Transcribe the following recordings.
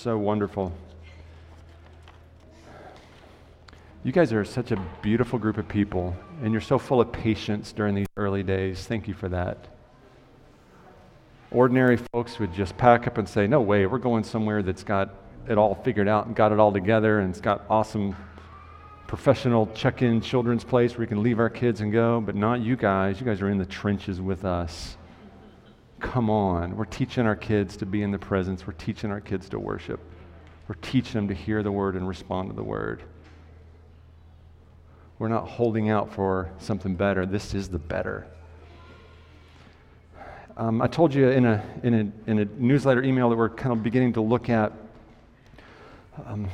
so wonderful. You guys are such a beautiful group of people, and you're so full of patience during these early days. Thank you for that. Ordinary folks would just pack up and say, No way, we're going somewhere that's got it all figured out and got it all together, and it's got awesome professional check in children's place where we can leave our kids and go, but not you guys. You guys are in the trenches with us. Come on. We're teaching our kids to be in the presence, we're teaching our kids to worship, we're teaching them to hear the word and respond to the word. We're not holding out for something better. This is the better. Um, I told you in a, in, a, in a newsletter email that we're kind of beginning to look at um,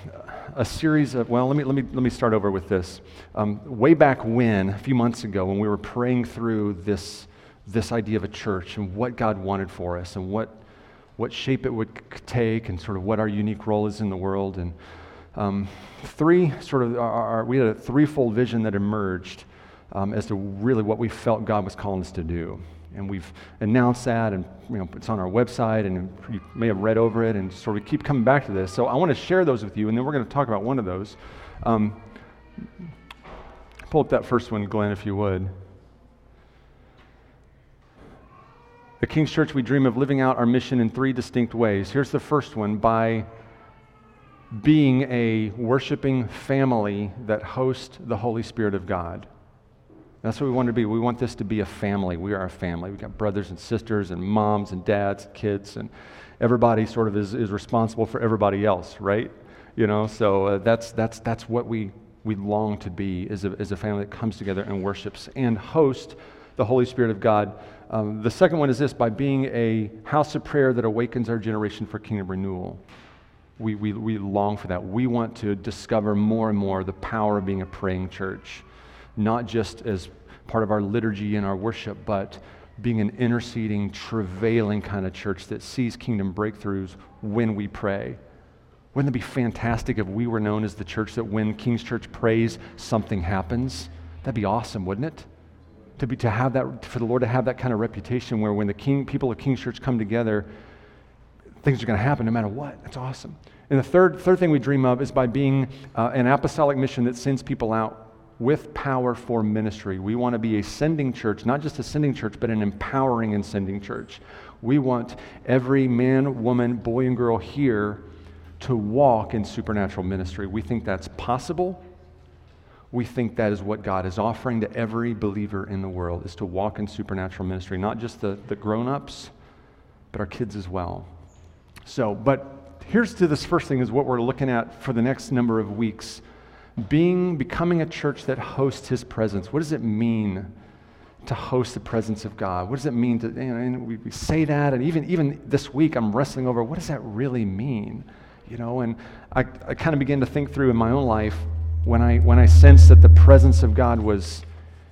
a series of, well, let me, let me, let me start over with this. Um, way back when, a few months ago, when we were praying through this, this idea of a church and what God wanted for us and what, what shape it would take and sort of what our unique role is in the world. And um, three sort of, our, our, we had a threefold vision that emerged um, as to really what we felt God was calling us to do. And we've announced that, and you know, it's on our website, and you may have read over it, and sort of keep coming back to this. So I want to share those with you, and then we're going to talk about one of those. Um, pull up that first one, Glenn, if you would. At King's Church, we dream of living out our mission in three distinct ways. Here's the first one by being a worshiping family that host the Holy Spirit of God. That's what we want to be. We want this to be a family. We are a family. We've got brothers and sisters and moms and dads, and kids, and everybody sort of is, is responsible for everybody else, right? You know, so uh, that's, that's, that's what we, we long to be is a, is a family that comes together and worships and host the Holy Spirit of God. Um, the second one is this by being a house of prayer that awakens our generation for kingdom renewal we, we, we long for that. We want to discover more and more the power of being a praying church, not just as part of our liturgy and our worship, but being an interceding, travailing kind of church that sees kingdom breakthroughs when we pray. Wouldn't it be fantastic if we were known as the church that when King's Church prays, something happens? That'd be awesome, wouldn't it? To, be, to have that, for the Lord to have that kind of reputation where when the king, people of King's Church come together, things are going to happen no matter what. That's awesome. And the third, third thing we dream of is by being uh, an apostolic mission that sends people out with power for ministry. We want to be a sending church, not just a sending church, but an empowering and sending church. We want every man, woman, boy, and girl here to walk in supernatural ministry. We think that's possible. We think that is what God is offering to every believer in the world is to walk in supernatural ministry, not just the, the grown-ups, but our kids as well. So, but here's to this first thing is what we're looking at for the next number of weeks. Being, becoming a church that hosts his presence. What does it mean to host the presence of God? What does it mean to, you know, and we, we say that, and even, even this week I'm wrestling over what does that really mean? You know, and I, I kind of began to think through in my own life when I, when I sensed that the presence of God was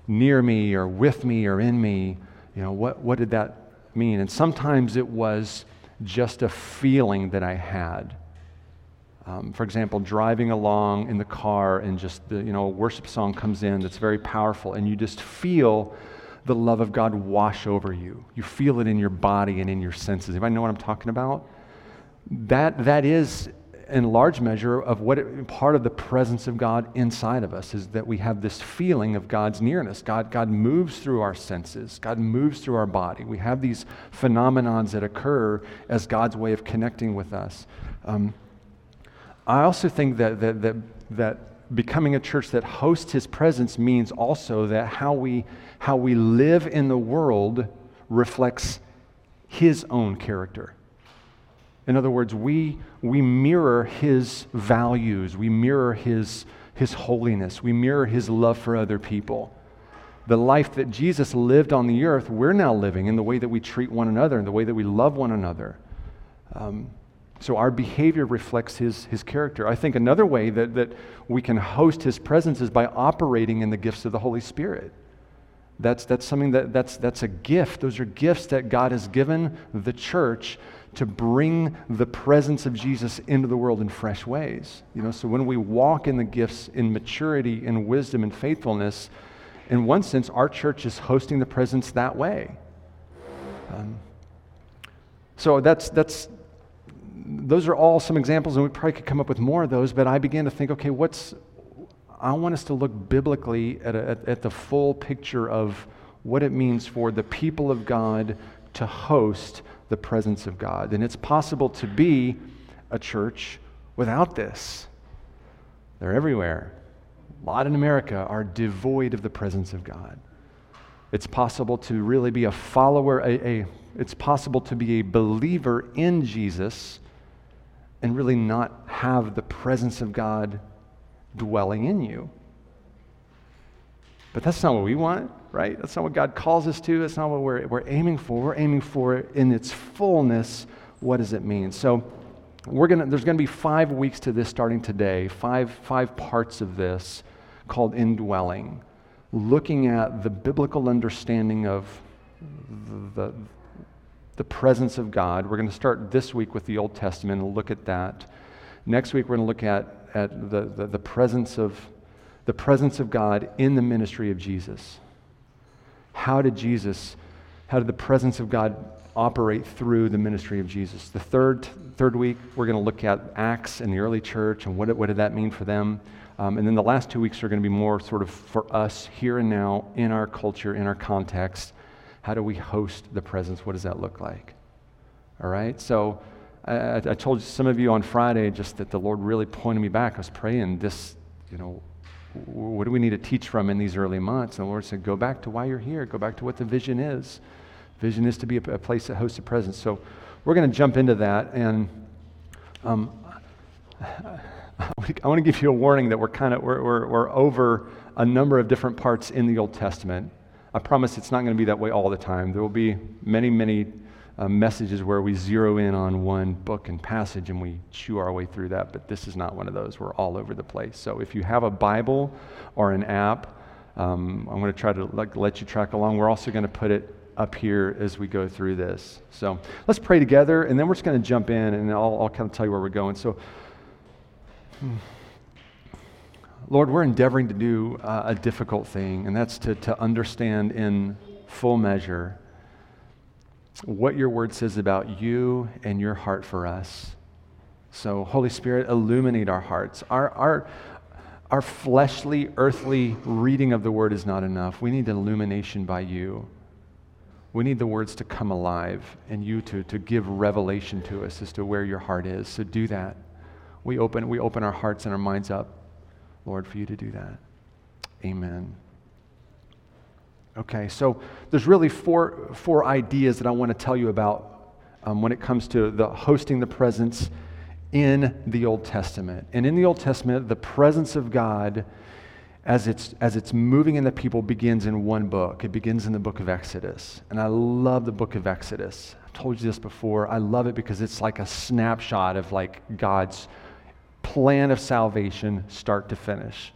near me or with me or in me, you know, what, what did that mean? And sometimes it was just a feeling that I had. Um, for example, driving along in the car and just the, you know, a worship song comes in that's very powerful, and you just feel the love of God wash over you. You feel it in your body and in your senses. If I know what I'm talking about? That, that is in large measure of what it, part of the presence of God inside of us is that we have this feeling of God's nearness. God, God moves through our senses. God moves through our body. We have these phenomenons that occur as God's way of connecting with us. Um, I also think that, that, that, that becoming a church that hosts his presence means also that how we, how we live in the world reflects his own character. In other words, we, we mirror his values, we mirror his, his holiness, we mirror his love for other people. The life that Jesus lived on the earth, we're now living in the way that we treat one another, in the way that we love one another. Um, so our behavior reflects his, his character. I think another way that, that we can host his presence is by operating in the gifts of the Holy Spirit. That's, that's something that, that's, that's a gift. Those are gifts that God has given the church to bring the presence of Jesus into the world in fresh ways. You know, so when we walk in the gifts in maturity and wisdom and faithfulness, in one sense, our church is hosting the presence that way. Um, so that's, that's those are all some examples, and we probably could come up with more of those, but I began to think okay, what's, I want us to look biblically at, a, at, at the full picture of what it means for the people of God to host the presence of God. And it's possible to be a church without this. They're everywhere. A lot in America are devoid of the presence of God. It's possible to really be a follower, a, a, it's possible to be a believer in Jesus and really not have the presence of God dwelling in you. But that's not what we want, right? That's not what God calls us to. That's not what we're, we're aiming for. We're aiming for in its fullness. What does it mean? So, we're gonna, there's going to be five weeks to this starting today, five, five parts of this called indwelling, looking at the biblical understanding of the, the, the presence of God. We're going to start this week with the Old Testament and look at that. Next week, we're going to look at, at the, the, the presence of the presence of God in the ministry of Jesus. How did Jesus, how did the presence of God operate through the ministry of Jesus? The third, third week, we're going to look at Acts and the early church and what, what did that mean for them. Um, and then the last two weeks are going to be more sort of for us here and now in our culture, in our context. How do we host the presence? What does that look like? All right? So I, I told some of you on Friday just that the Lord really pointed me back. I was praying this, you know, what do we need to teach from in these early months? And the Lord said, go back to why you're here. Go back to what the vision is. Vision is to be a, a place that hosts a presence. So we're going to jump into that. And um, I want to give you a warning that we're kind of we're, we're, we're over a number of different parts in the Old Testament. I promise it's not going to be that way all the time. There will be many, many uh, messages where we zero in on one book and passage and we chew our way through that, but this is not one of those. We're all over the place. So if you have a Bible or an app, um, I'm going to try to like, let you track along. We're also going to put it up here as we go through this. So let's pray together, and then we're just going to jump in, and I'll, I'll kind of tell you where we're going. So, hmm. Lord, we're endeavoring to do uh, a difficult thing, and that's to, to understand in full measure what your word says about you and your heart for us. So, Holy Spirit, illuminate our hearts. Our, our, our fleshly, earthly reading of the word is not enough. We need illumination by you. We need the words to come alive and you to, to give revelation to us as to where your heart is. So do that. We open, we open our hearts and our minds up, Lord, for you to do that. Amen. Okay, so there's really four, four ideas that I want to tell you about um, when it comes to the hosting the presence in the Old Testament. And in the Old Testament, the presence of God as it's, as it's moving in the people begins in one book. It begins in the book of Exodus. And I love the book of Exodus. I've told you this before. I love it because it's like a snapshot of like God's plan of salvation start to finish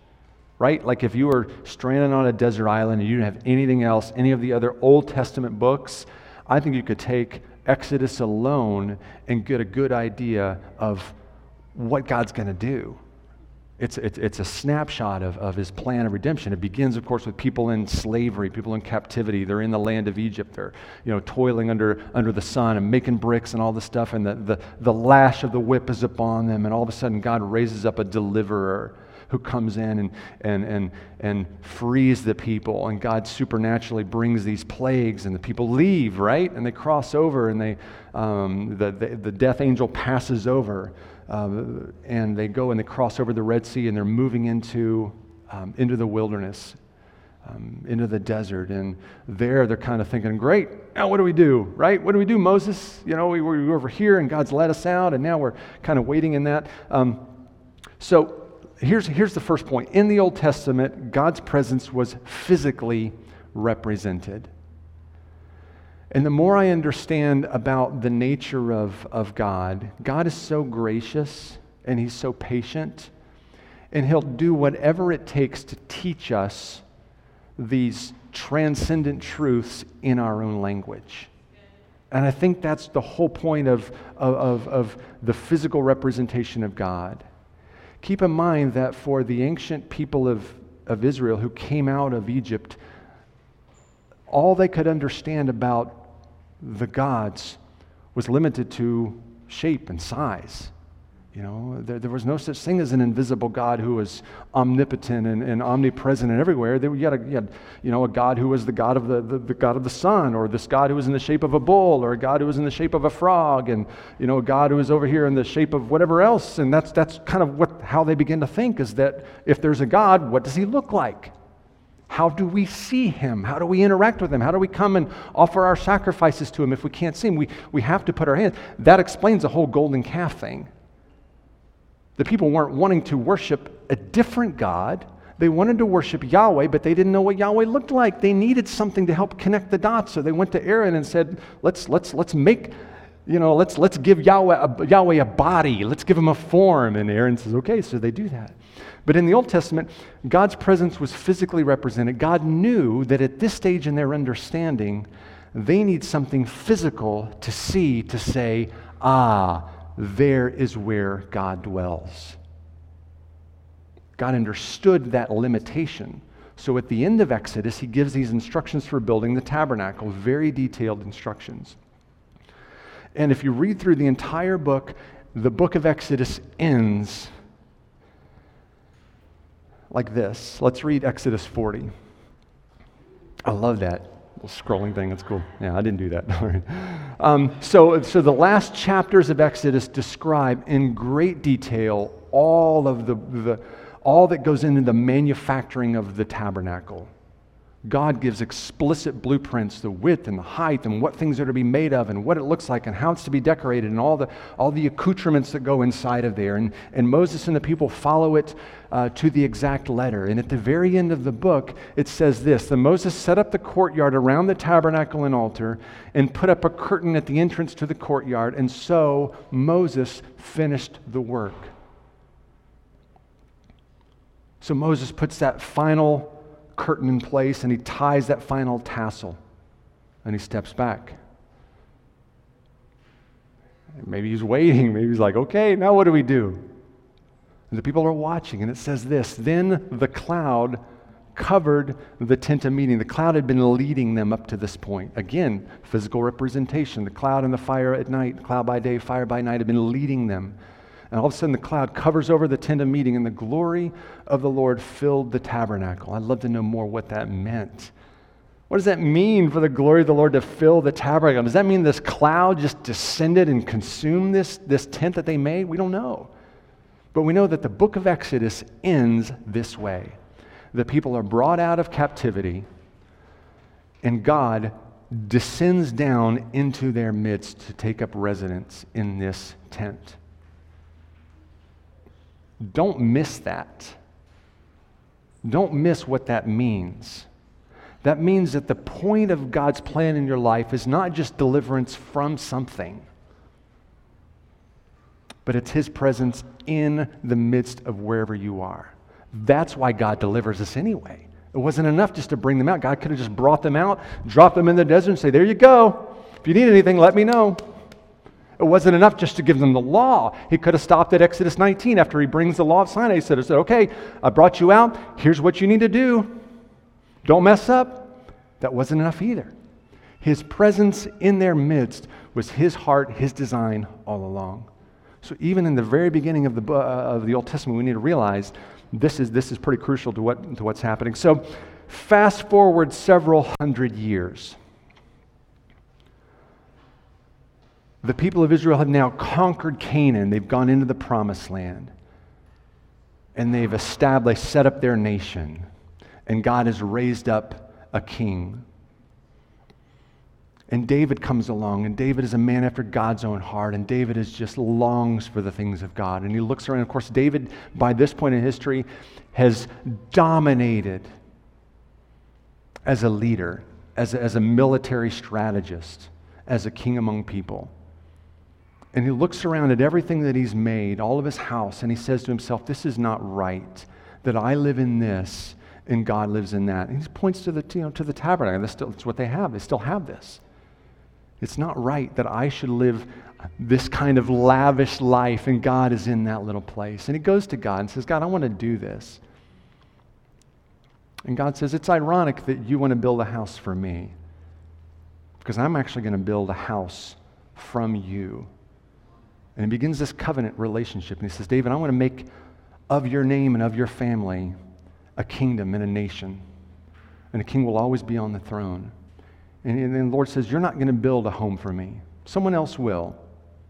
right? Like if you were stranded on a desert island and you didn't have anything else, any of the other Old Testament books, I think you could take Exodus alone and get a good idea of what God's going to do. It's, it's, it's, a snapshot of, of his plan of redemption. It begins, of course, with people in slavery, people in captivity. They're in the land of Egypt. They're you know, toiling under, under the sun and making bricks and all this stuff. And the, the, the lash of the whip is upon them. And all of a sudden, God raises up a deliverer who comes in and, and, and, and frees the people. And God supernaturally brings these plagues, and the people leave, right? And they cross over, and they, um, the, the, the death angel passes over. Uh, and they go and they cross over the Red Sea, and they're moving into, um, into the wilderness. Um, into the desert. And there they're kind of thinking, great, now what do we do, right? What do we do, Moses? You know, we were over here and God's let us out, and now we're kind of waiting in that. Um, so here's, here's the first point. In the Old Testament, God's presence was physically represented. And the more I understand about the nature of, of God, God is so gracious and He's so patient, and He'll do whatever it takes to teach us these transcendent truths in our own language. And I think that's the whole point of, of, of, the physical representation of God. Keep in mind that for the ancient people of, of Israel who came out of Egypt, all they could understand about the gods was limited to shape and size. You know, there, there, was no such thing as an invisible God who was omnipotent and, and omnipresent and everywhere. There, you, had a, you had, you know, a God who was the God of the, the, the, God of the sun, or this God who was in the shape of a bull, or a God who was in the shape of a frog, and you know, a God who was over here in the shape of whatever else. And that's that's kind of what how they begin to think is that if there's a God, what does he look like? How do we see him? How do we interact with him? How do we come and offer our sacrifices to him if we can't see him? We, we have to put our hands. That explains the whole golden calf thing. The people weren't wanting to worship a different God. They wanted to worship Yahweh, but they didn't know what Yahweh looked like. They needed something to help connect the dots. So they went to Aaron and said, let's, let's, let's make, you know, let's, let's give Yahweh a, Yahweh a body. Let's give him a form. And Aaron says, okay, so they do that. But in the Old Testament, God's presence was physically represented. God knew that at this stage in their understanding, they need something physical to see to say, ah, there is where God dwells. God understood that limitation. So at the end of Exodus, he gives these instructions for building the tabernacle, very detailed instructions. And if you read through the entire book, the book of Exodus ends like this. Let's read Exodus 40. I love that scrolling thing. That's cool. Yeah, I didn't do that. um, so, so the last chapters of Exodus describe in great detail all of the, the all that goes into the manufacturing of the tabernacle. God gives explicit blueprints, the width and the height, and what things are to be made of, and what it looks like, and how it's to be decorated, and all the, all the accoutrements that go inside of there. And, and Moses and the people follow it uh, to the exact letter. And at the very end of the book, it says this Then Moses set up the courtyard around the tabernacle and altar, and put up a curtain at the entrance to the courtyard, and so Moses finished the work. So Moses puts that final curtain in place and he ties that final tassel and he steps back. Maybe he's waiting. Maybe he's like, okay, now what do we do? And the people are watching, and it says this Then the cloud covered the tent of meeting. The cloud had been leading them up to this point. Again, physical representation. The cloud and the fire at night, cloud by day, fire by night, had been leading them. And all of a sudden, the cloud covers over the tent of meeting, and the glory of the Lord filled the tabernacle. I'd love to know more what that meant. What does that mean for the glory of the Lord to fill the tabernacle? Does that mean this cloud just descended and consumed this, this tent that they made? We don't know. But we know that the book of Exodus ends this way the people are brought out of captivity, and God descends down into their midst to take up residence in this tent. Don't miss that. Don't miss what that means. That means that the point of God's plan in your life is not just deliverance from something, but it's His presence in the midst of wherever you are. That's why God delivers us anyway. It wasn't enough just to bring them out. God could have just brought them out, dropped them in the desert, and say, There you go. If you need anything, let me know. It wasn't enough just to give them the law. He could have stopped at Exodus 19 after he brings the law of Sinai. He said, Okay, I brought you out. Here's what you need to do. Don't mess up. That wasn't enough either. His presence in their midst was his heart, his design all along. So even in the very beginning of the, uh, of the Old Testament, we need to realize this is, this is pretty crucial to, what, to what's happening. So fast forward several hundred years. The people of Israel have now conquered Canaan. They've gone into the promised land. And they've established, set up their nation. And God has raised up a king. And David comes along, and David is a man after God's own heart, and David is just longs for the things of God. And he looks around. Of course, David, by this point in history, has dominated as a leader, as a, as a military strategist, as a king among people. And he looks around at everything that he's made, all of his house, and he says to himself, This is not right that I live in this and God lives in that. And he points to the, you know, to the tabernacle. That's, still, that's what they have. They still have this. It's not right that I should live this kind of lavish life and God is in that little place. And he goes to God and says, God, I want to do this. And God says, It's ironic that you want to build a house for me because I'm actually going to build a house from you. And he begins this covenant relationship. And he says, David, I want to make of your name and of your family a kingdom and a nation. And a king will always be on the throne. And, and the Lord says, You're not going to build a home for me, someone else will.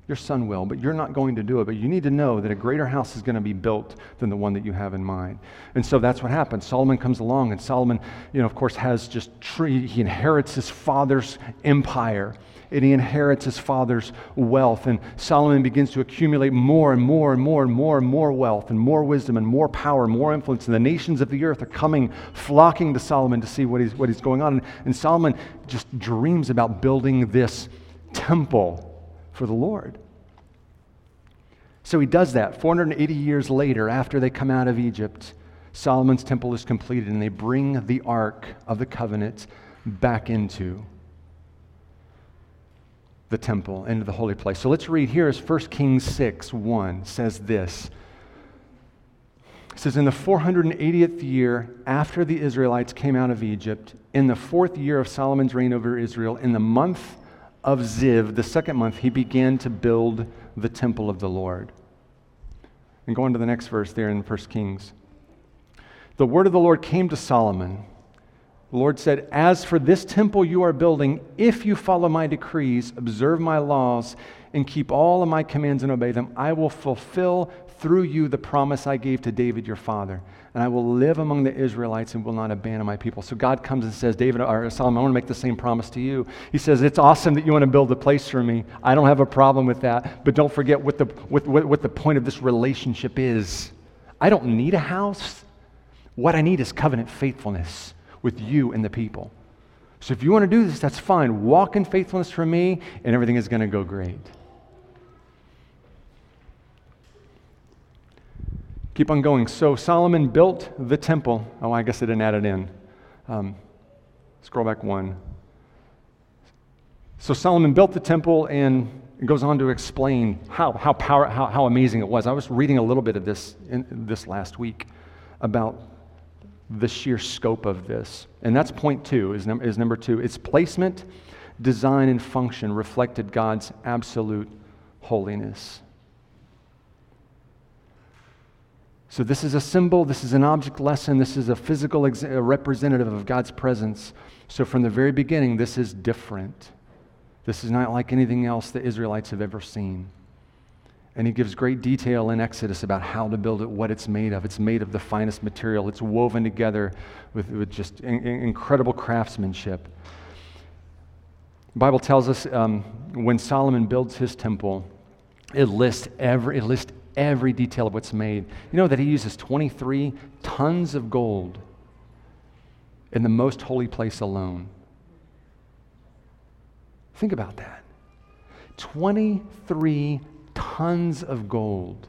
Your son will, but you're not going to do it. But you need to know that a greater house is going to be built than the one that you have in mind. And so that's what happens. Solomon comes along, and Solomon, you know, of course, has just tree, he inherits his father's empire. And he inherits his father's wealth. And Solomon begins to accumulate more and more and more and more and more wealth and more wisdom and more power and more influence. And the nations of the earth are coming, flocking to Solomon to see what he's, what he's going on. And, and Solomon just dreams about building this temple for the Lord. So he does that. 480 years later, after they come out of Egypt, Solomon's temple is completed and they bring the Ark of the Covenant back into the temple, into the holy place. So let's read here as 1 Kings 6 1 says this. It says, In the 480th year after the Israelites came out of Egypt, in the fourth year of Solomon's reign over Israel, in the month of Ziv, the second month, he began to build the temple of the Lord. And go on to the next verse there in 1 Kings. The word of the Lord came to Solomon. The Lord said, As for this temple you are building, if you follow my decrees, observe my laws, and keep all of my commands and obey them, I will fulfill through you the promise I gave to David your father and I will live among the Israelites and will not abandon my people. So God comes and says, David or uh, Solomon, I want to make the same promise to you. He says, It's awesome that you want to build a place for me. I don't have a problem with that. But don't forget what the, what, what, what the point of this relationship is. I don't need a house. What I need is covenant faithfulness with you and the people. So if you want to do this, that's fine. Walk in faithfulness for me, and everything is going to go great. Keep on going. So Solomon built the temple. Oh, I guess I didn't add it in. Um, scroll back one. So Solomon built the temple and it goes on to explain how, how, power, how, how amazing it was. I was reading a little bit of this in, this last week about the sheer scope of this. And that's point two, is, num- is number two. Its placement, design, and function reflected God's absolute holiness. So, this is a symbol, this is an object lesson, this is a physical ex- a representative of God's presence. So, from the very beginning, this is different. This is not like anything else the Israelites have ever seen. And he gives great detail in Exodus about how to build it, what it's made of. It's made of the finest material, it's woven together with, with just in, in incredible craftsmanship. The Bible tells us um, when Solomon builds his temple, it lists every, it lists every detail of what's made. You know that he uses 23 tons of gold in the most holy place alone. Think about that 23 tons of gold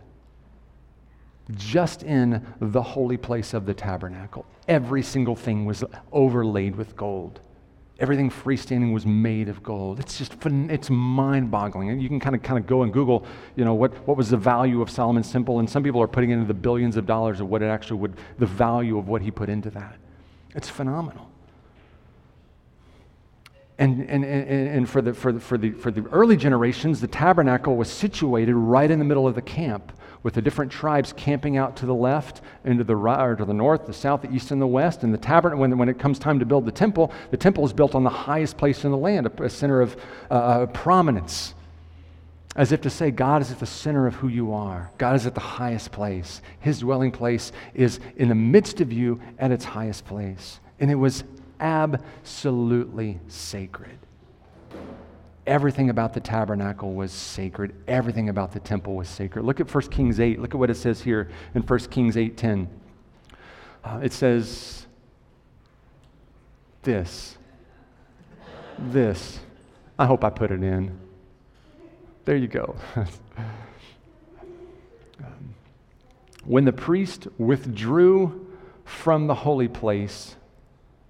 just in the holy place of the tabernacle. Every single thing was overlaid with gold. Everything freestanding was made of gold. It's just it's mind-boggling. And You can kind of kind of go and Google, you know, what, what was the value of Solomon's temple, and some people are putting into the billions of dollars of what it actually would, the value of what he put into that. It's phenomenal. And, and, and, and for, the, for, the, for, the, for the early generations, the tabernacle was situated right in the middle of the camp with the different tribes camping out to the left and to the right, or to the north, the south, the east, and the west. And the tabernacle, when, when it comes time to build the temple, the temple is built on the highest place in the land, a, a center of uh, uh, prominence. As if to say, God is at the center of who you are. God is at the highest place. His dwelling place is in the midst of you at its highest place. And it was absolutely sacred. Everything about the tabernacle was sacred. Everything about the temple was sacred. Look at 1 Kings 8. Look at what it says here in 1 Kings 8:10. Uh, it says this. This. I hope I put it in. There you go. when the priest withdrew from the holy place,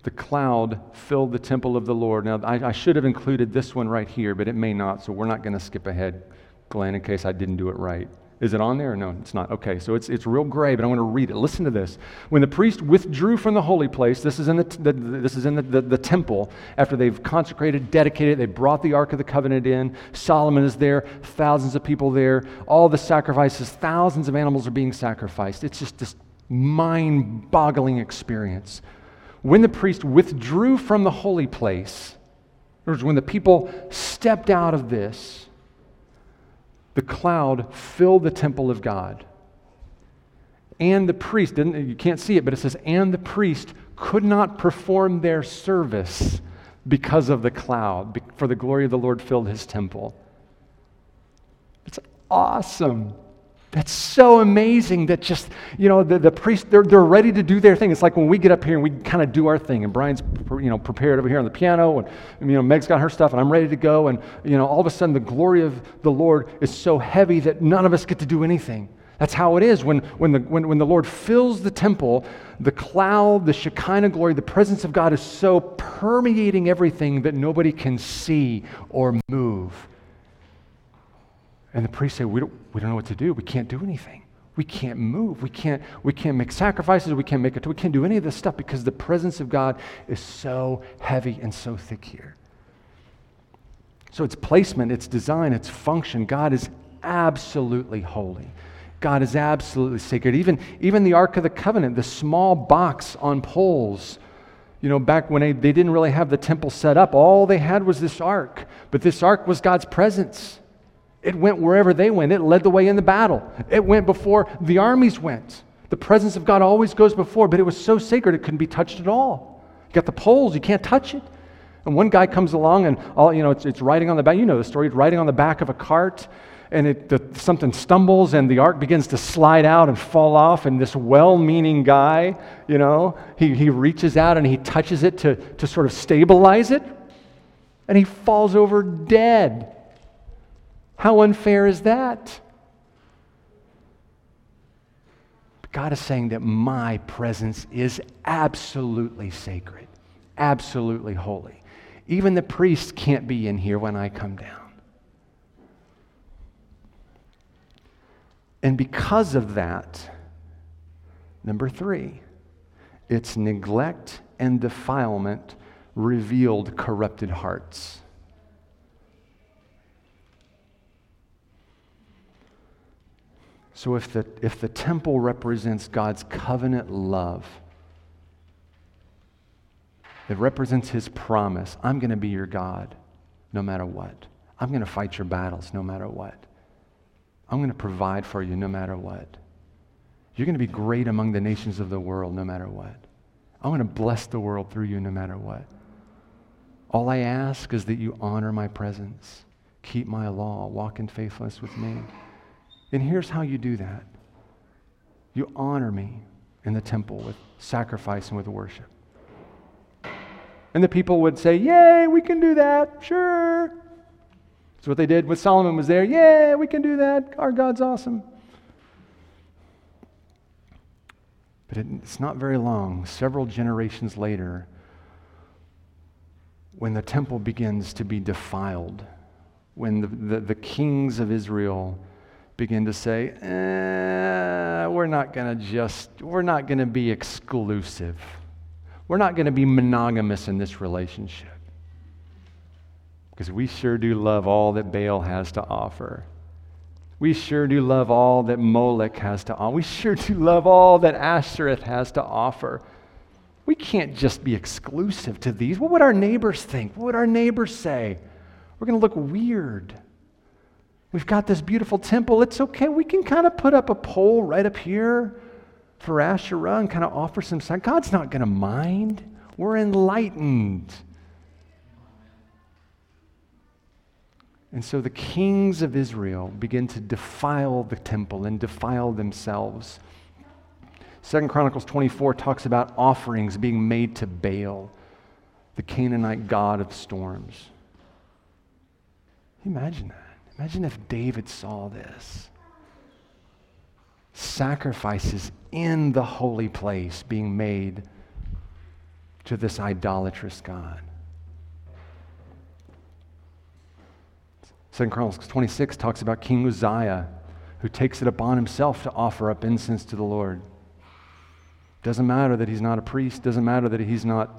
the cloud filled the temple of the Lord. Now, I, I, should have included this one right here, but it may not, so we're not going to skip ahead, Glenn, in case I didn't do it right. Is it on there? No, it's not. Okay, so it's, it's real gray, but I want to read it. Listen to this. When the priest withdrew from the holy place, this is in the, the this is in the, the, the, temple, after they've consecrated, dedicated, they brought the Ark of the Covenant in. Solomon is there, thousands of people there, all the sacrifices, thousands of animals are being sacrificed. It's just this mind boggling experience. When the priest withdrew from the holy place, when the people stepped out of this, the cloud filled the temple of God. And the priest, didn't, you can't see it, but it says, and the priest could not perform their service because of the cloud, for the glory of the Lord filled his temple. It's awesome. That's so amazing that just, you know, the, the priests, they're, they're ready to do their thing. It's like when we get up here and we kind of do our thing, and Brian's, you know, prepared over here on the piano, and, you know, Meg's got her stuff, and I'm ready to go, and, you know, all of a sudden the glory of the Lord is so heavy that none of us get to do anything. That's how it is. When, when, the, when, when the Lord fills the temple, the cloud, the Shekinah glory, the presence of God is so permeating everything that nobody can see or move. And the priests say, we don't, we don't know what to do. We can't do anything. We can't move. We can't, we can't make sacrifices. We can't make it. We can't do any of this stuff because the presence of God is so heavy and so thick here. So its placement, its design, its function, God is absolutely holy. God is absolutely sacred. Even, even the Ark of the Covenant, the small box on poles, you know, back when they, they didn't really have the temple set up, all they had was this ark. But this ark was God's presence. It went wherever they went. It led the way in the battle. It went before the armies went. The presence of God always goes before, but it was so sacred it couldn't be touched at all. You got the poles, you can't touch it. And one guy comes along and all, you know, it's, it's riding on the back. You know the story. It's riding on the back of a cart, and it, the, something stumbles, and the ark begins to slide out and fall off. And this well-meaning guy, you know, he, he reaches out and he touches it to, to sort of stabilize it, and he falls over dead. How unfair is that? God is saying that my presence is absolutely sacred, absolutely holy. Even the priest can't be in here when I come down. And because of that, number three, its neglect and defilement revealed corrupted hearts. So if the, if the temple represents God's covenant love, it represents his promise I'm going to be your God no matter what. I'm going to fight your battles no matter what. I'm going to provide for you no matter what. You're going to be great among the nations of the world no matter what. I'm going to bless the world through you no matter what. All I ask is that you honor my presence, keep my law, walk in faithfulness with me. And here's how you do that you honor me in the temple with sacrifice and with worship. And the people would say, Yay, we can do that, sure. That's what they did when Solomon was there. Yeah, we can do that. Our God's awesome. But it's not very long, several generations later, when the temple begins to be defiled, when the, the, the kings of Israel begin to say, eh, we're not going to just, we're not going to be exclusive. We're not going to be monogamous in this relationship. Because we sure do love all that Baal has to offer. We sure do love all that Molech has to offer. We sure do love all that Ashereth has to offer. We can't just be exclusive to these. What would our neighbors think? What would our neighbors say? We're going to look weird. We've got this beautiful temple. It's okay. We can kind of put up a pole right up here for Asherah and kind of offer some sign. God's not going to mind. We're enlightened. And so the kings of Israel begin to defile the temple and defile themselves. Second Chronicles 24 talks about offerings being made to Baal, the Canaanite god of storms. Imagine that. Imagine if David saw this. Sacrifices in the holy place being made to this idolatrous God. Second Chronicles 26 talks about King Uzziah who takes it upon himself to offer up incense to the Lord. Doesn't matter that he's not a priest, doesn't matter that he's not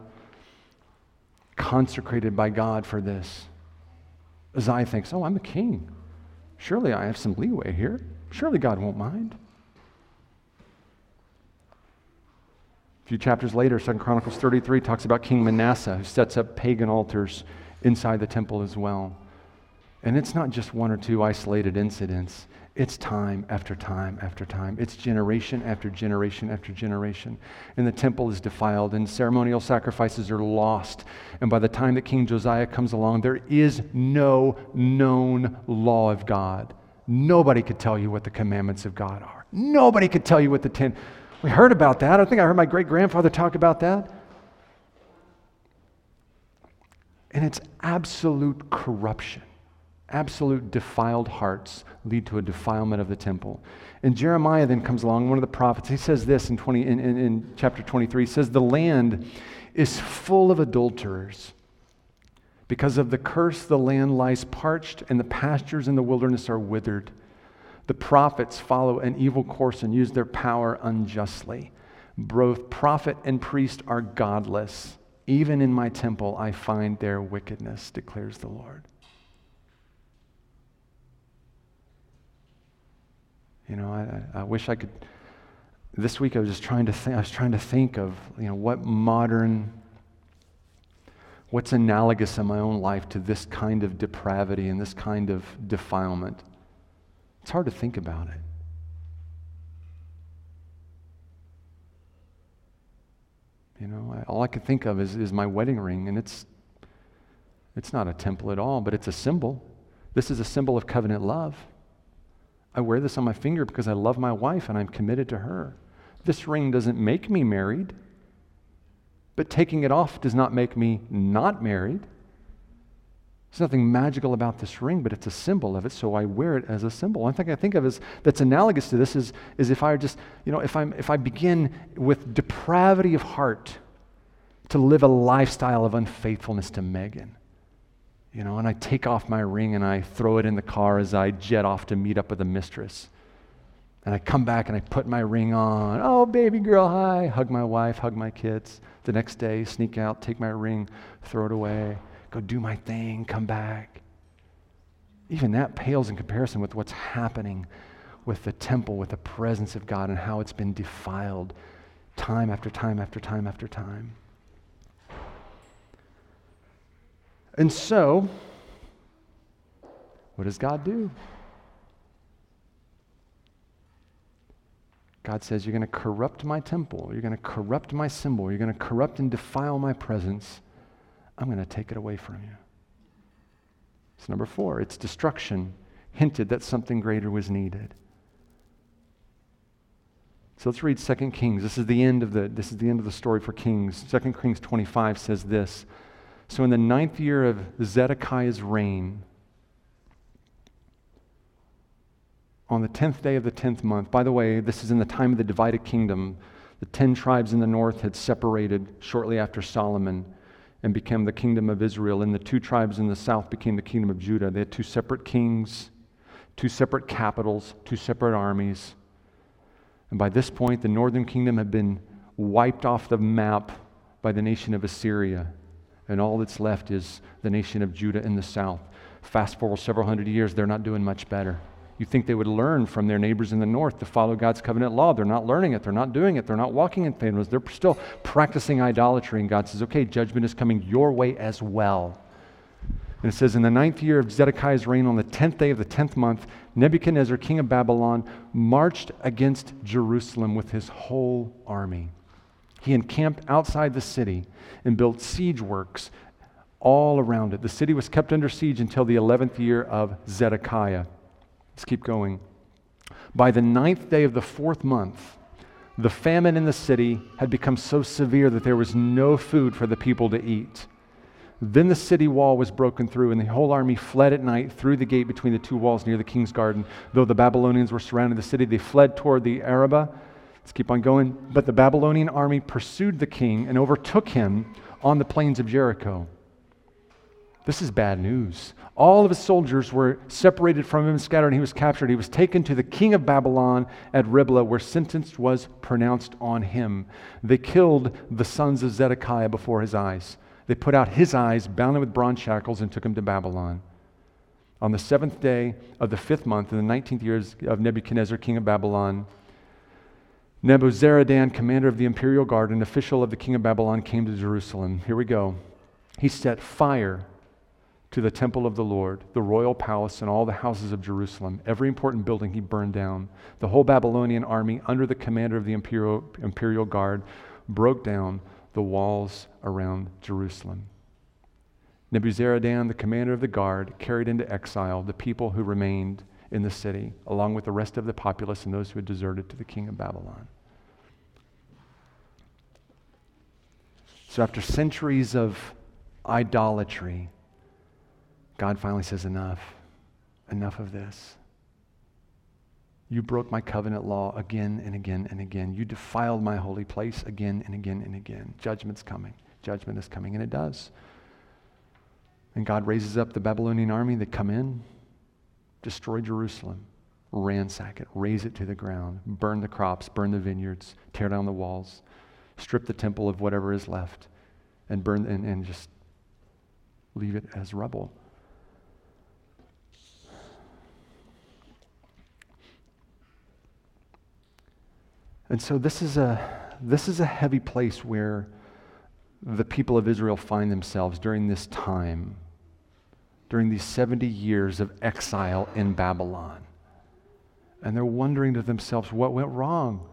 consecrated by God for this. Uzziah thinks, oh, I'm a king. Surely I have some leeway here. Surely God won't mind. A few chapters later, 2 Chronicles 33 talks about King Manasseh, who sets up pagan altars inside the temple as well. And it's not just one or two isolated incidents. It's time after time after time. It's generation after generation after generation. And the temple is defiled, and ceremonial sacrifices are lost. And by the time that King Josiah comes along, there is no known law of God. Nobody could tell you what the commandments of God are. Nobody could tell you what the ten. We heard about that. I think I heard my great grandfather talk about that. And it's absolute corruption absolute defiled hearts lead to a defilement of the temple. And Jeremiah then comes along, one of the prophets, he says this in, 20, in, in, in chapter 23. He says, The land is full of adulterers. Because of the curse, the land lies parched, and the pastures in the wilderness are withered. The prophets follow an evil course and use their power unjustly. Both prophet and priest are godless. Even in my temple, I find their wickedness, declares the Lord. You know, I, I wish I could. This week I was just trying to think, I was trying to think of, you know, what modern, what's analogous in my own life to this kind of depravity and this kind of defilement. It's hard to think about it. You know, I, all I can think of is, is my wedding ring, and it's, it's not a temple at all, but it's a symbol. This is a symbol of covenant love. I wear this on my finger because I love my wife and I'm committed to her. This ring doesn't make me married, but taking it off does not make me not married. There's nothing magical about this ring, but it's a symbol of it, so I wear it as a symbol. One thing I think of is that's analogous to this is, is if I just, you know, if I'm if I begin with depravity of heart to live a lifestyle of unfaithfulness to Megan you know, and I take off my ring and I throw it in the car as I jet off to meet up with a mistress. And I come back and I put my ring on. Oh, baby girl, hi. Hug my wife, hug my kids. The next day, sneak out, take my ring, throw it away, go do my thing, come back. Even that pales in comparison with what's happening with the temple, with the presence of God, and how it's been defiled time after time after time after time. And so, what does God do? God says, You're going to corrupt my temple. You're going to corrupt my symbol. You're going to corrupt and defile my presence. I'm going to take it away from you. It's number four. It's destruction, hinted that something greater was needed. So let's read 2 Kings. This is the end of the, this is the end of the story for Kings. 2 Kings 25 says this. So, in the ninth year of Zedekiah's reign, on the tenth day of the tenth month, by the way, this is in the time of the divided kingdom. The ten tribes in the north had separated shortly after Solomon and became the kingdom of Israel, and the two tribes in the south became the kingdom of Judah. They had two separate kings, two separate capitals, two separate armies. And by this point, the northern kingdom had been wiped off the map by the nation of Assyria and all that's left is the nation of Judah in the south. Fast forward several hundred years, they're not doing much better. You think they would learn from their neighbors in the north to follow God's covenant law. They're not learning it. They're not doing it. They're not walking in faithfulness. They're still practicing idolatry. And God says, okay, judgment is coming your way as well. And it says, In the ninth year of Zedekiah's reign, on the tenth day of the tenth month, Nebuchadnezzar, king of Babylon, marched against Jerusalem with his whole army. He encamped outside the city and built siege works all around it. The city was kept under siege until the 11th year of Zedekiah. Let's keep going. By the ninth day of the fourth month, the famine in the city had become so severe that there was no food for the people to eat. Then the city wall was broken through, and the whole army fled at night through the gate between the two walls near the king's garden. Though the Babylonians were surrounding the city, they fled toward the Arabah Let's keep on going. But the Babylonian army pursued the king and overtook him on the plains of Jericho. This is bad news. All of his soldiers were separated from him and scattered, and he was captured. He was taken to the king of Babylon at Riblah, where sentence was pronounced on him. They killed the sons of Zedekiah before his eyes. They put out his eyes, bound him with bronze shackles, and took him to Babylon. On the seventh day of the fifth month, in the nineteenth year of Nebuchadnezzar, king of Babylon, Nebuzaradan, commander of the imperial guard and official of the king of Babylon, came to Jerusalem. Here we go. He set fire to the temple of the Lord, the royal palace, and all the houses of Jerusalem. Every important building he burned down. The whole Babylonian army, under the commander of the imperial, imperial guard, broke down the walls around Jerusalem. Nebuzaradan, the commander of the guard, carried into exile the people who remained in the city, along with the rest of the populace and those who had deserted to the king of Babylon. So, after centuries of idolatry, God finally says, Enough. Enough of this. You broke my covenant law again and again and again. You defiled my holy place again and again and again. Judgment's coming. Judgment is coming, and it does. And God raises up the Babylonian army that come in, destroy Jerusalem, ransack it, raze it to the ground, burn the crops, burn the vineyards, tear down the walls, strip the temple of whatever is left, and burn and, and just leave it as rubble. And so this is a this is a heavy place where the people of Israel find themselves during this time, during these 70 years of exile in Babylon. And they're wondering to themselves, what went wrong?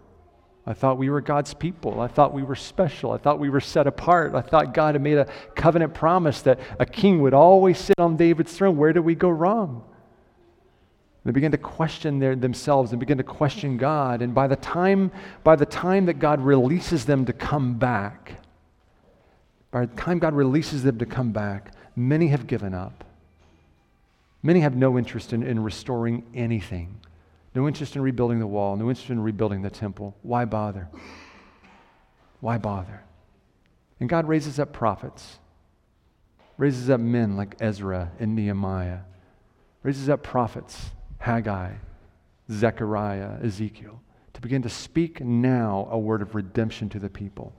I thought we were God's people. I thought we were special. I thought we were set apart. I thought God had made a covenant promise that a king would always sit on David's throne. Where did we go wrong? They begin to question their, themselves and begin to question God. And by the, time, by the time that God releases them to come back, by the time God releases them to come back, many have given up. Many have no interest in, in restoring anything, no interest in rebuilding the wall, no interest in rebuilding the temple. Why bother? Why bother? And God raises up prophets, raises up men like Ezra and Nehemiah, raises up prophets Haggai, Zechariah, Ezekiel, to begin to speak now a word of redemption to the people.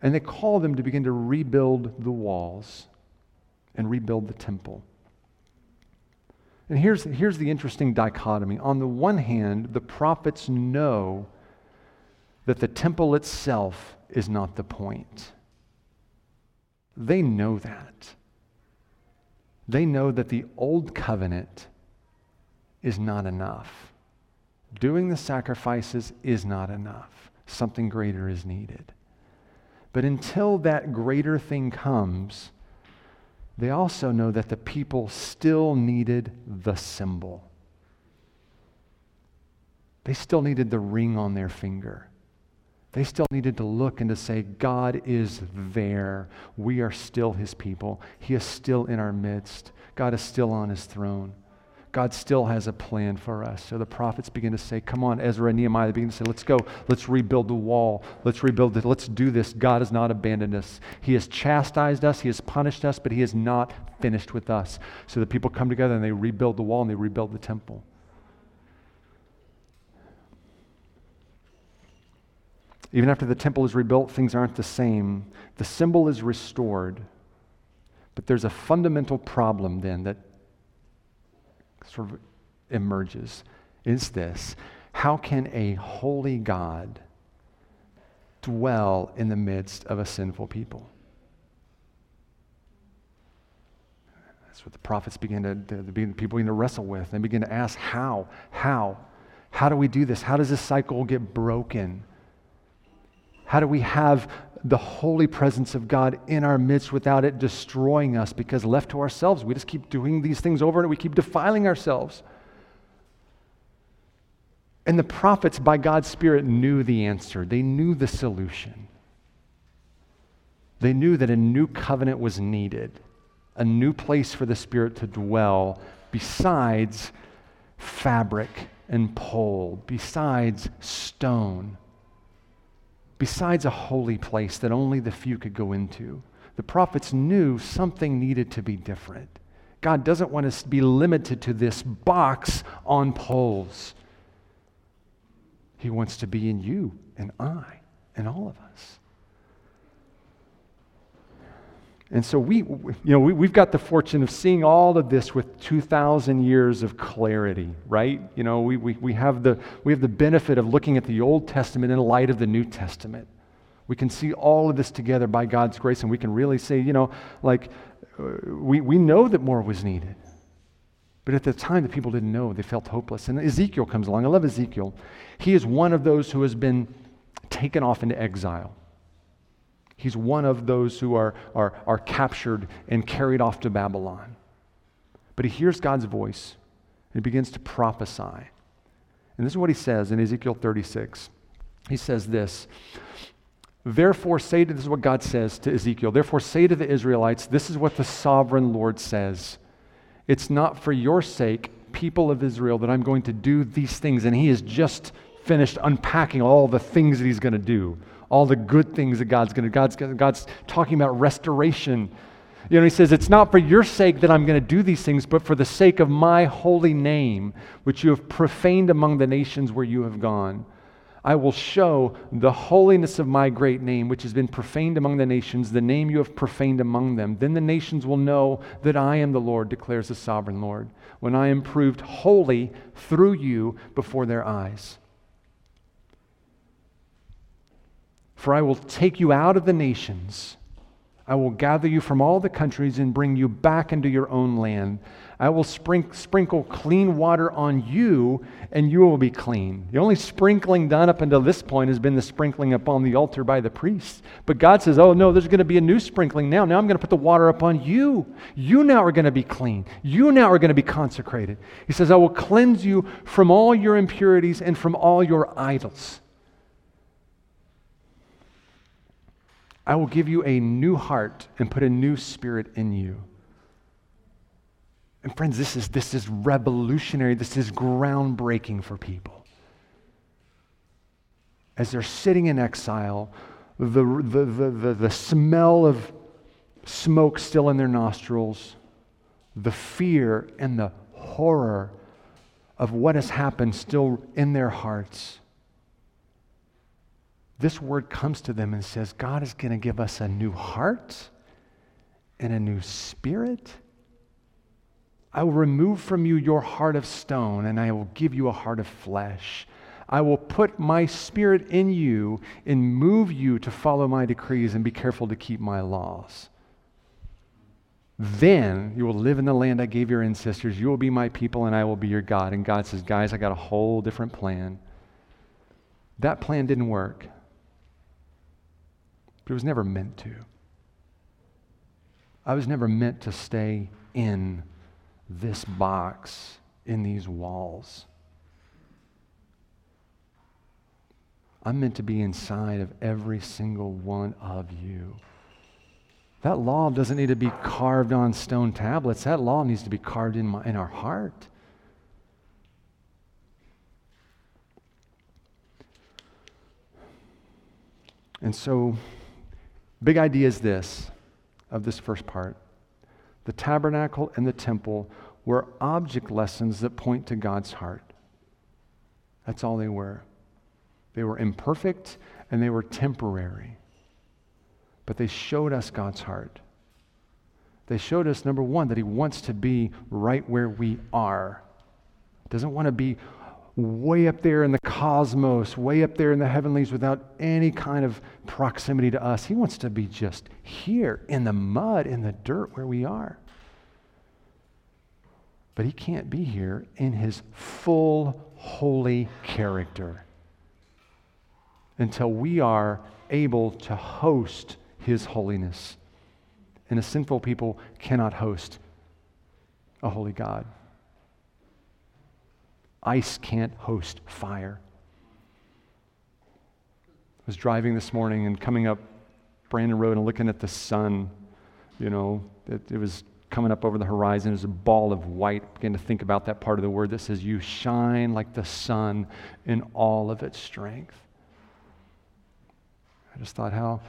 And they call them to begin to rebuild the walls and rebuild the temple. And here's, here's the interesting dichotomy. On the one hand, the prophets know that the temple itself is not the point. They know that. They know that the old covenant is not enough. Doing the sacrifices is not enough. Something greater is needed. But until that greater thing comes, they also know that the people still needed the symbol. They still needed the ring on their finger. They still needed to look and to say, God is there. We are still his people. He is still in our midst. God is still on his throne. God still has a plan for us. So the prophets begin to say, Come on, Ezra and Nehemiah, they begin to say, Let's go. Let's rebuild the wall. Let's rebuild it. Let's do this. God has not abandoned us. He has chastised us, He has punished us, but He has not finished with us. So the people come together and they rebuild the wall and they rebuild the temple. Even after the temple is rebuilt, things aren't the same. The symbol is restored. But there's a fundamental problem then that sort of emerges is this How can a holy God dwell in the midst of a sinful people? That's what the prophets begin to, the, the people begin to wrestle with. They begin to ask, How? How? How do we do this? How does this cycle get broken? How do we have the holy presence of God in our midst without it destroying us because left to ourselves, we just keep doing these things over and we keep defiling ourselves. And the prophets, by God's Spirit, knew the answer, they knew the solution. They knew that a new covenant was needed, a new place for the Spirit to dwell besides fabric and pole, besides stone besides a holy place that only the few could go into, The prophets knew something needed to be different. God doesn't want us to be limited to this box on poles. He wants to be in you and I and all of us. And so we, you know, we, we've got the fortune of seeing all of this with 2,000 years of clarity, right? You know, we, we, we, have the, we have the benefit of looking at the Old Testament in light of the New Testament. We can see all of this together by God's grace, and we can really say, you know, like, uh, we, we know that more was needed. But at the time, the people didn't know. They felt hopeless. And Ezekiel comes along. I love Ezekiel. He is one of those who has been taken off into exile. He's one of those who are, are, are captured and carried off to Babylon. But he hears God's voice and begins to prophesy. And this is what he says in Ezekiel 36. He says this Therefore, say to this is what God says to Ezekiel. Therefore, say to the Israelites, This is what the sovereign Lord says. It's not for your sake, people of Israel, that I'm going to do these things. And he has just finished unpacking all the things that he's going to do all the good things that God's going to. God's, God's talking about restoration. You know, he says, It's not for your sake that I'm going to do these things, but for the sake of my holy name, which you have profaned among the nations where you have gone. I will show the holiness of my great name, which has been profaned among the nations, the name you have profaned among them. Then the nations will know that I am the Lord, declares the sovereign Lord, when I am proved holy through you before their eyes. For I will take you out of the nations. I will gather you from all the countries and bring you back into your own land. I will sprink, sprinkle clean water on you, and you will be clean. The only sprinkling done up until this point has been the sprinkling upon the altar by the priests. But God says, Oh, no, there's going to be a new sprinkling now. Now I'm going to put the water upon you. You now are going to be clean. You now are going to be consecrated. He says, I will cleanse you from all your impurities and from all your idols. I will give you a new heart and put a new spirit in you. And friends, this is, this is revolutionary. This is groundbreaking for people. As they're sitting in exile, the, the, the, the, the smell of smoke still in their nostrils, the fear and the horror of what has happened still in their hearts this word comes to them and says, God is going to give us a new heart and a new spirit. I will remove from you your heart of stone, and I will give you a heart of flesh. I will put my spirit in you and move you to follow my decrees and be careful to keep my laws. Then you will live in the land I gave your ancestors. You will be my people, and I will be your God. And God says, Guys, I got a whole different plan. That plan didn't work but it was never meant to. I was never meant to stay in this box, in these walls. I'm meant to be inside of every single one of you. That law doesn't need to be carved on stone tablets. That law needs to be carved in, my, in our heart. And so Big idea is this of this first part the tabernacle and the temple were object lessons that point to God's heart. That's all they were. They were imperfect and they were temporary. But they showed us God's heart. They showed us, number one, that He wants to be right where we are. Doesn't want to be way up there in the cosmos, way up there in the heavenlies without any kind of proximity to us. He wants to be just here in the mud, in the dirt where we are. But he can't be here in his full holy character until we are able to host his holiness. And a sinful people cannot host a holy God. Ice can't host fire. I was driving this morning and coming up Brandon Road and looking at the sun. You know, it, it was coming up over the horizon as a ball of white. I began to think about that part of the word that says, You shine like the sun in all of its strength. I just thought how,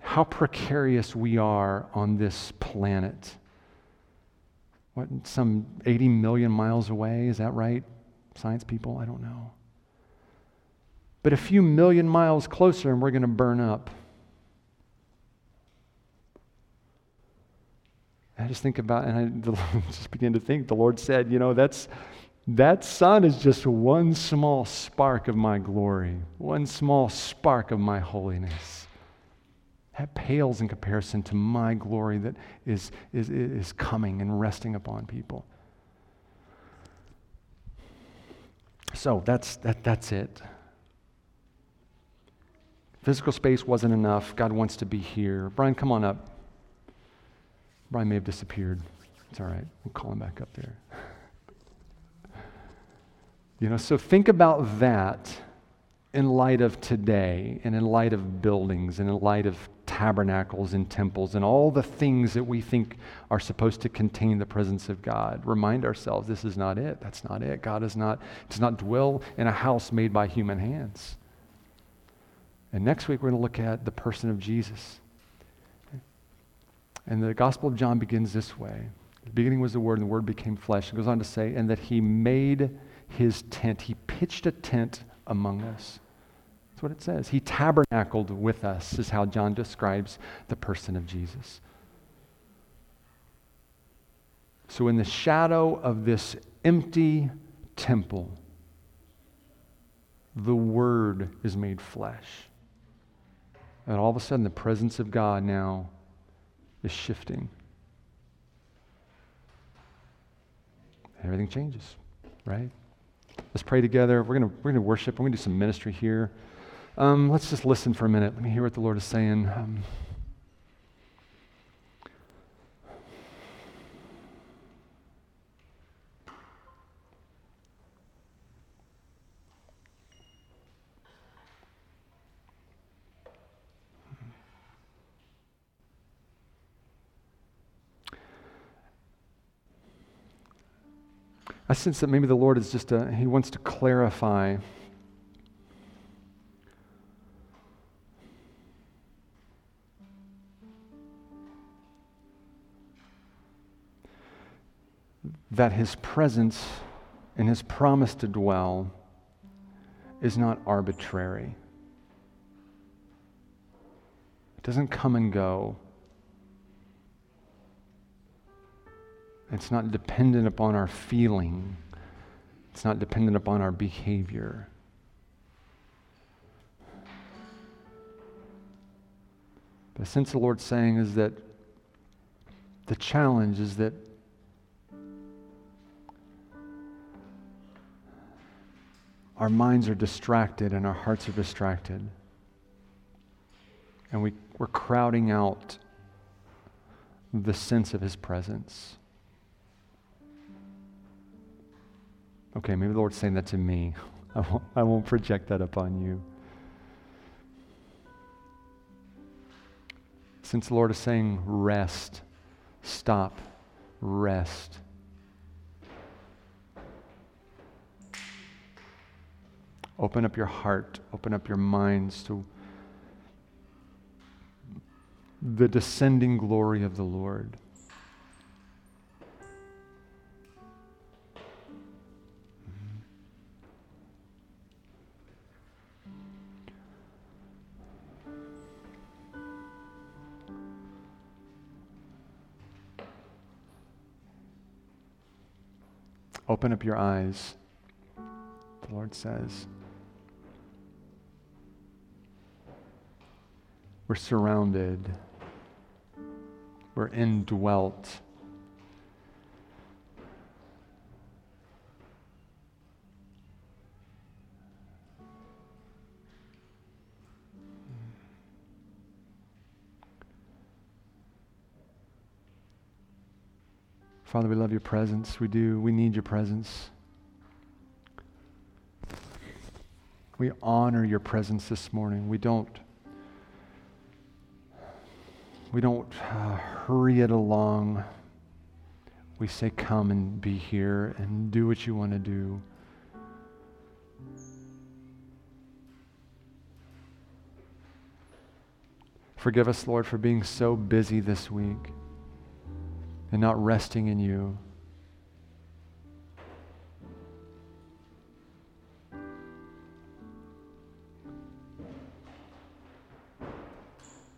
how precarious we are on this planet. What, some 80 million miles away? Is that right? Science people? I don't know. But a few million miles closer, and we're going to burn up. I just think about, and I just begin to think, the Lord said, you know, that's, that sun is just one small spark of my glory, one small spark of my holiness. That pales in comparison to my glory that is, is, is coming and resting upon people. So that's, that, that's it. Physical space wasn't enough. God wants to be here. Brian, come on up. Brian may have disappeared. It's all right. We'll call him back up there. you know, so think about that in light of today and in light of buildings and in light of tabernacles and temples and all the things that we think are supposed to contain the presence of God. Remind ourselves this is not it. That's not it. God is not, does not dwell in a house made by human hands. And next week we're going to look at the person of Jesus. And the Gospel of John begins this way. The beginning was the Word, and the Word became flesh. It goes on to say, and that he made his tent. He pitched a tent among us. That's what it says. He tabernacled with us, is how John describes the person of Jesus. So, in the shadow of this empty temple, the Word is made flesh. And all of a sudden, the presence of God now is shifting. Everything changes, right? Let's pray together. We're going we're gonna worship. We're going to do some ministry here. Um, let's just listen for a minute. Let me hear what the Lord is saying. Um, I sense that maybe the Lord is just, a, He wants to clarify. That His presence and His promise to dwell is not arbitrary. It doesn't come and go. It's not dependent upon our feeling. It's not dependent upon our behavior. But sense the Lord's saying is that the challenge is that our minds are distracted and our hearts are distracted. And we, we're crowding out the sense of His presence. Okay, maybe the Lord's saying that to me. I won't, I won't project that upon you. Since the Lord is saying rest, stop, rest. Open up your heart, open up your minds to the descending glory of the Lord. Open up your eyes, the Lord says. We're surrounded, we're indwelt. Father, we love your presence. We do. We need your presence. We honor your presence this morning. We don't we don't uh, hurry it along. We say, Come and be here and do what you want to do. Forgive us, Lord, for being so busy this week and not resting in you.